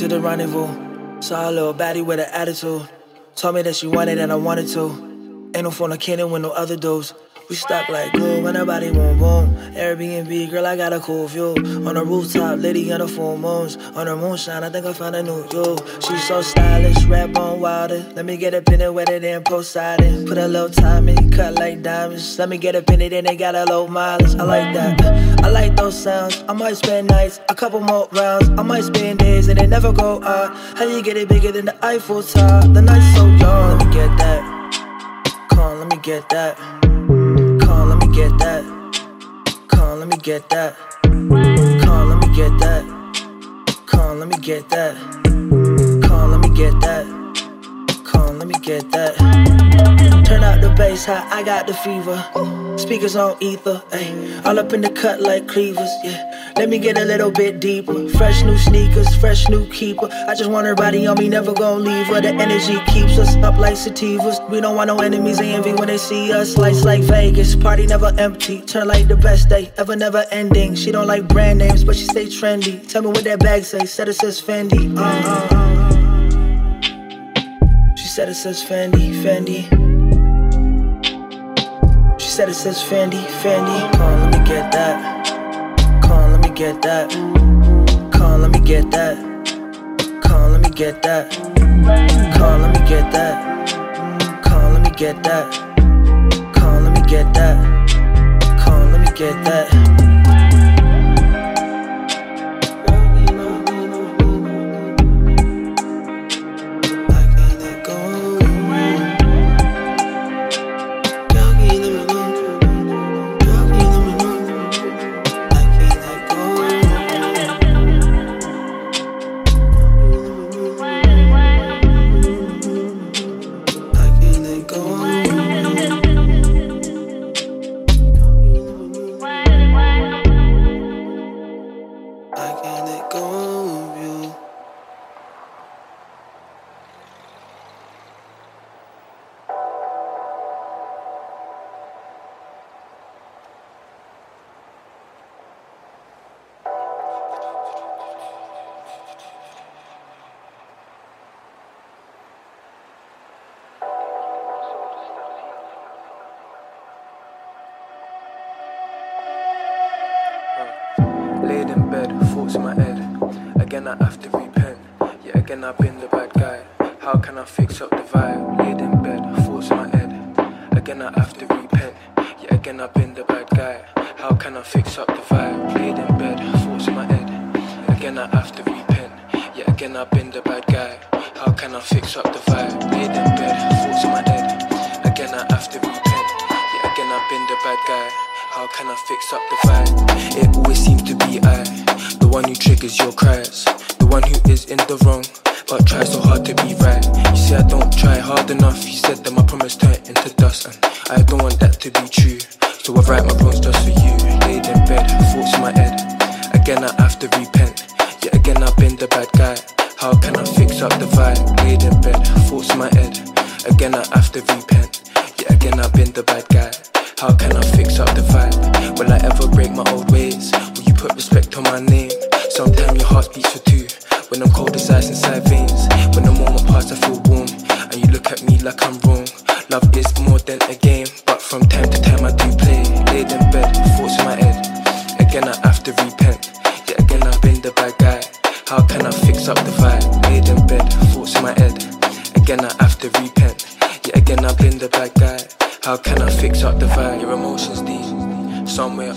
To the rendezvous, saw a little baddie with an attitude. Told me that she wanted and I wanted to. Ain't no phone kidding with no other dudes. We stuck like glue when nobody boom boom. Airbnb, girl, I got a cool view. On the rooftop, lady on the full moons. On her moonshine, I think I found a new you. She's so stylish, rap on wilder. Let me get a pin and wetter than Poseidon. Put a little time in, cut like diamonds. Let me get a pin and they got a low mileage. I like that. I like those sounds. I might spend nights, a couple more rounds. I might spend days and they never go out. How you get it bigger than the Eiffel Tower? The night's so young. Let me get that. Come on, let me get that get that. Come let me get that. Come let me get that. Come let me get that. Come let me get that. Come let me get that. Turn out the bass high, I got the fever. Speakers on ether, ayy. All up in the cut like cleavers, yeah. Let me get a little bit deeper. Fresh new sneakers, fresh new keeper. I just want her body on me, never gonna leave her. The energy keeps us up like sativas. We don't want no enemies, they envy when they see us. Lights like Vegas, party never empty. Turn like the best day, ever never ending. She don't like brand names, but she stay trendy. Tell me what that bag say, said it says Fendi. Uh, uh, uh. She said it says Fendi, Fendi. Said it says Fendi, Fendi. Come on, let me get that Call me get that. Come, let me get that. Come, on, let me get that. Come, on, let me get that. Come, on, let me get that. Come, on, let me get that. Come, on, let me get that. again I have to repent. Yet again I've been the bad guy. How can I fix up the vibe? Laid in bed, I force my head. Again I have to repent. Yet again I've been the bad guy. How can I fix up the vibe? Laid in bed, I force my head. Again I have to repent. Yet again I've been the bad guy. How can I fix up the vibe? Laid in bed, force my head. Again I have to repent. Yet again I've been the bad guy. How can I fix up the vibe? It always seems to be I one who triggers your cries, the one who is in the wrong, but tries so hard to be right. You say I don't try hard enough. You said that my promise turned into dust, and I don't want that to be true. So I write my poems just for you. Laid in bed, thoughts in my head. Again I have to repent. Yet again I've been the bad guy. How can I fix up the vibe? Laid in bed, thoughts in my head. Again I have to repent. Yet again I've been the bad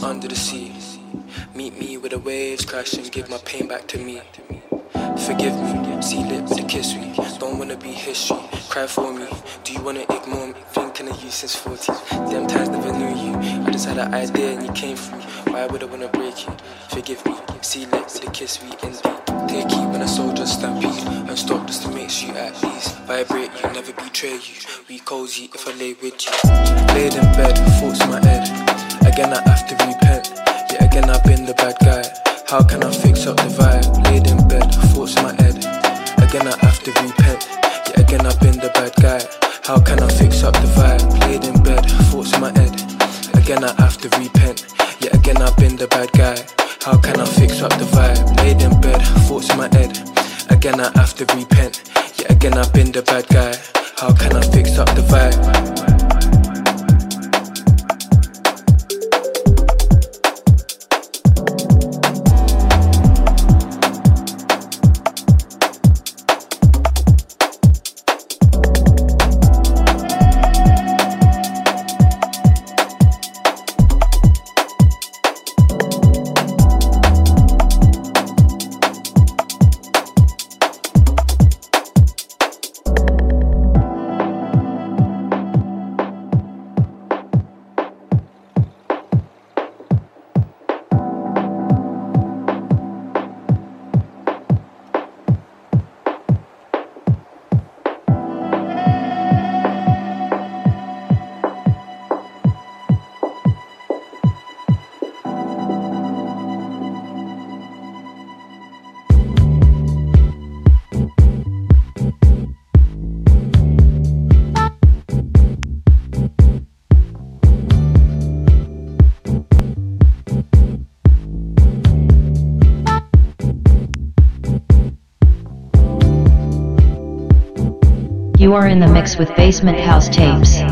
under the sea. Meet me where the waves crash and give my pain back to me. Forgive me, seal it to kiss. me. don't wanna be history. Cry for me. Do you wanna ignore me? Thinking of you since 14. Them times never knew you. I just had an idea and you came for me. Why would I wanna break you? Forgive me, see lips to kiss. me. in deep. Take you when a soldier stampede and stop just to make sure at least. Vibrate you, never betray you. We cozy if I lay with you. Laid in bed. again I have to repent. Yet again I've been the bad guy. How can I fix up the vibe? Played in bed, thoughts in my head. Again I have to repent. Yet again I've been the bad guy. How can I fix up the vibe? Laid in bed, thoughts in my head. Again I have to repent. Yet again I've been the bad guy. How can I fix up the vibe? You are in the mix with Basement House Tapes.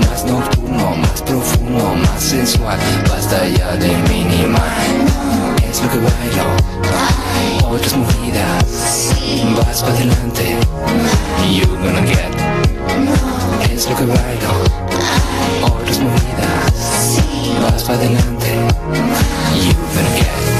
más nocturno, más profundo, más sensual. Basta ya de minimal Es lo que bailo. Otras movidas. Vas para adelante. You gonna get. Es lo que bailo. Otras movidas. Vas para adelante. You gonna get.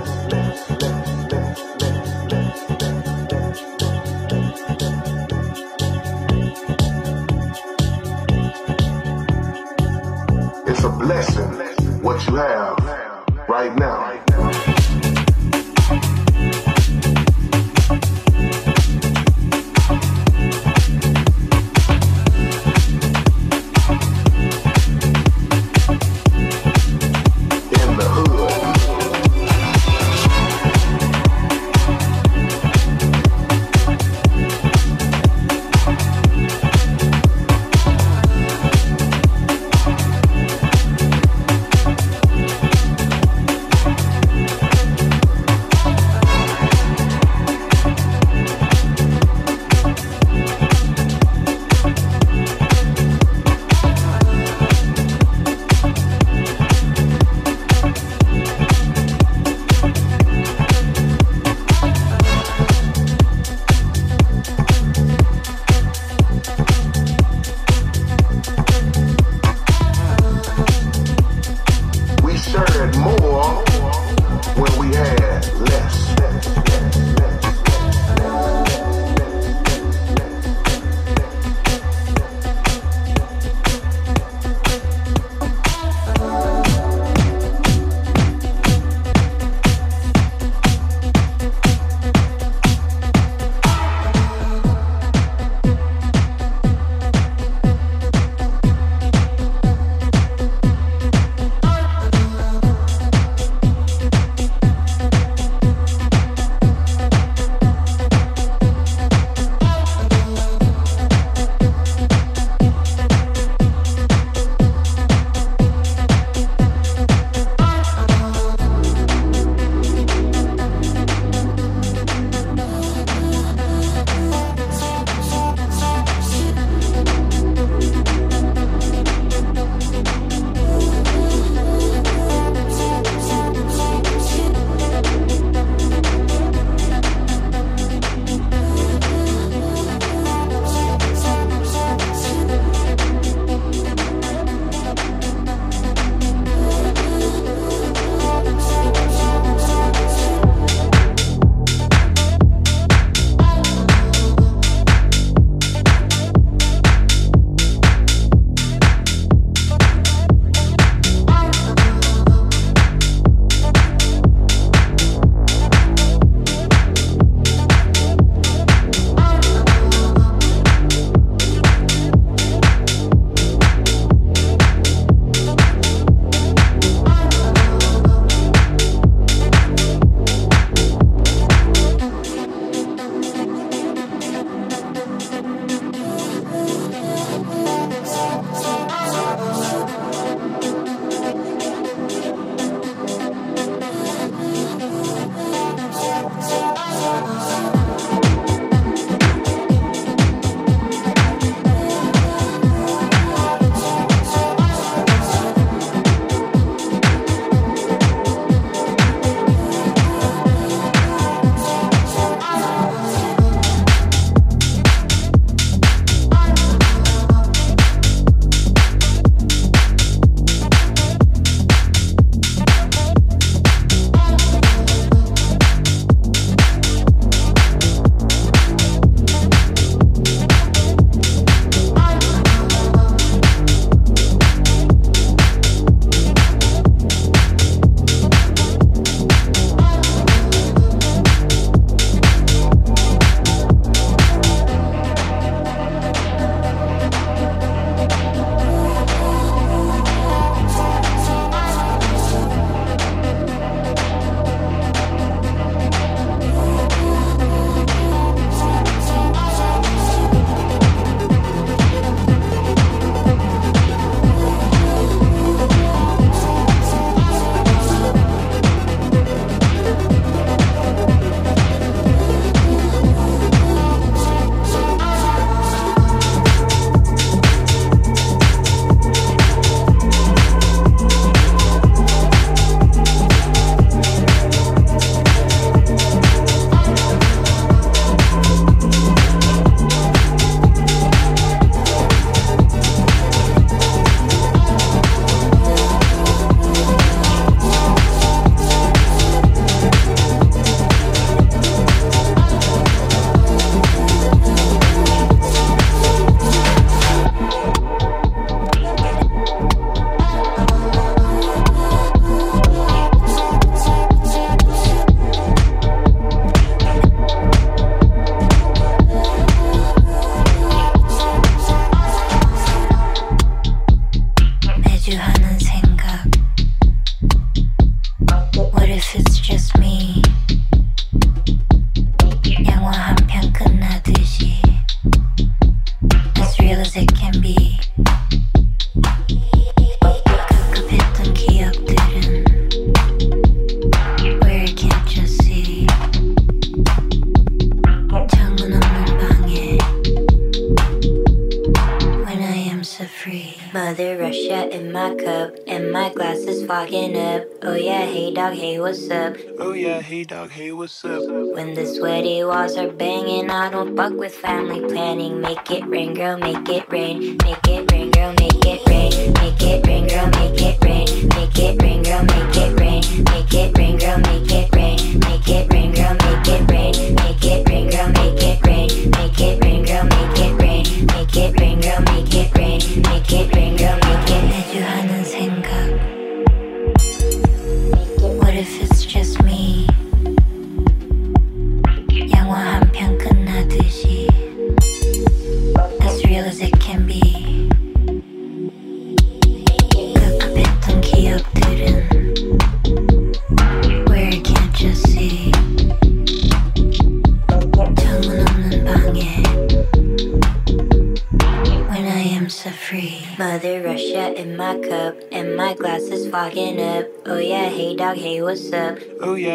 hey, what's up? When the sweaty walls are banging, I don't fuck with family planning. Make it rain, girl, make it rain, make it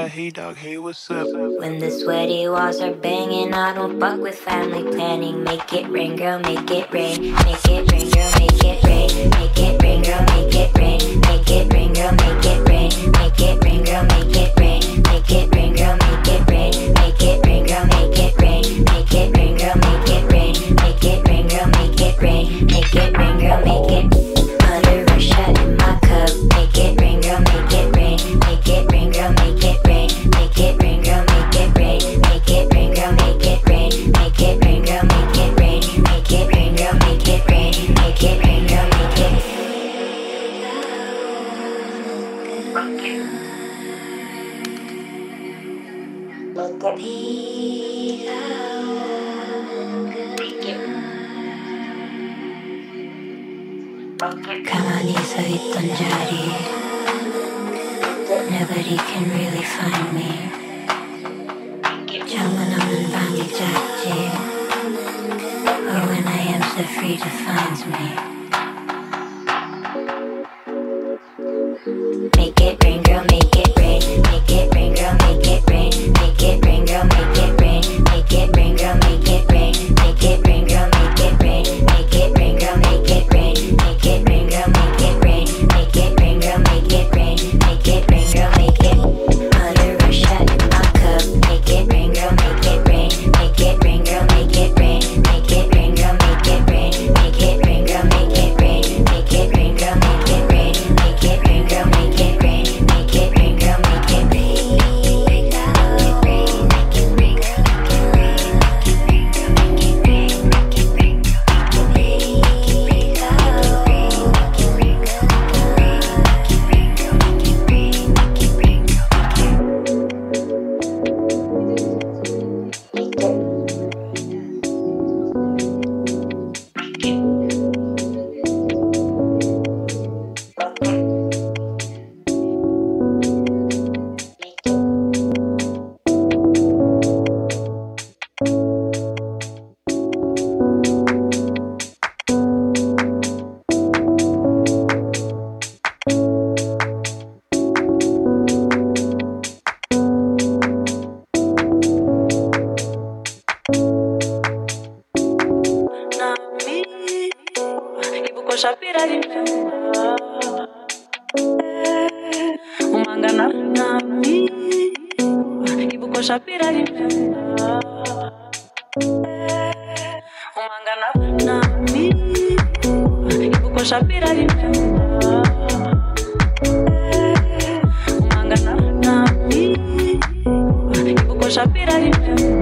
hey dog, hey, what's up? When the sweaty walls are banging, I don't fuck with family planning. Make it rain, girl, make it rain. Make it rain, girl, make it rain. Make it rain, girl, make it rain. Make it rain, girl, make it rain. Shapira, you know.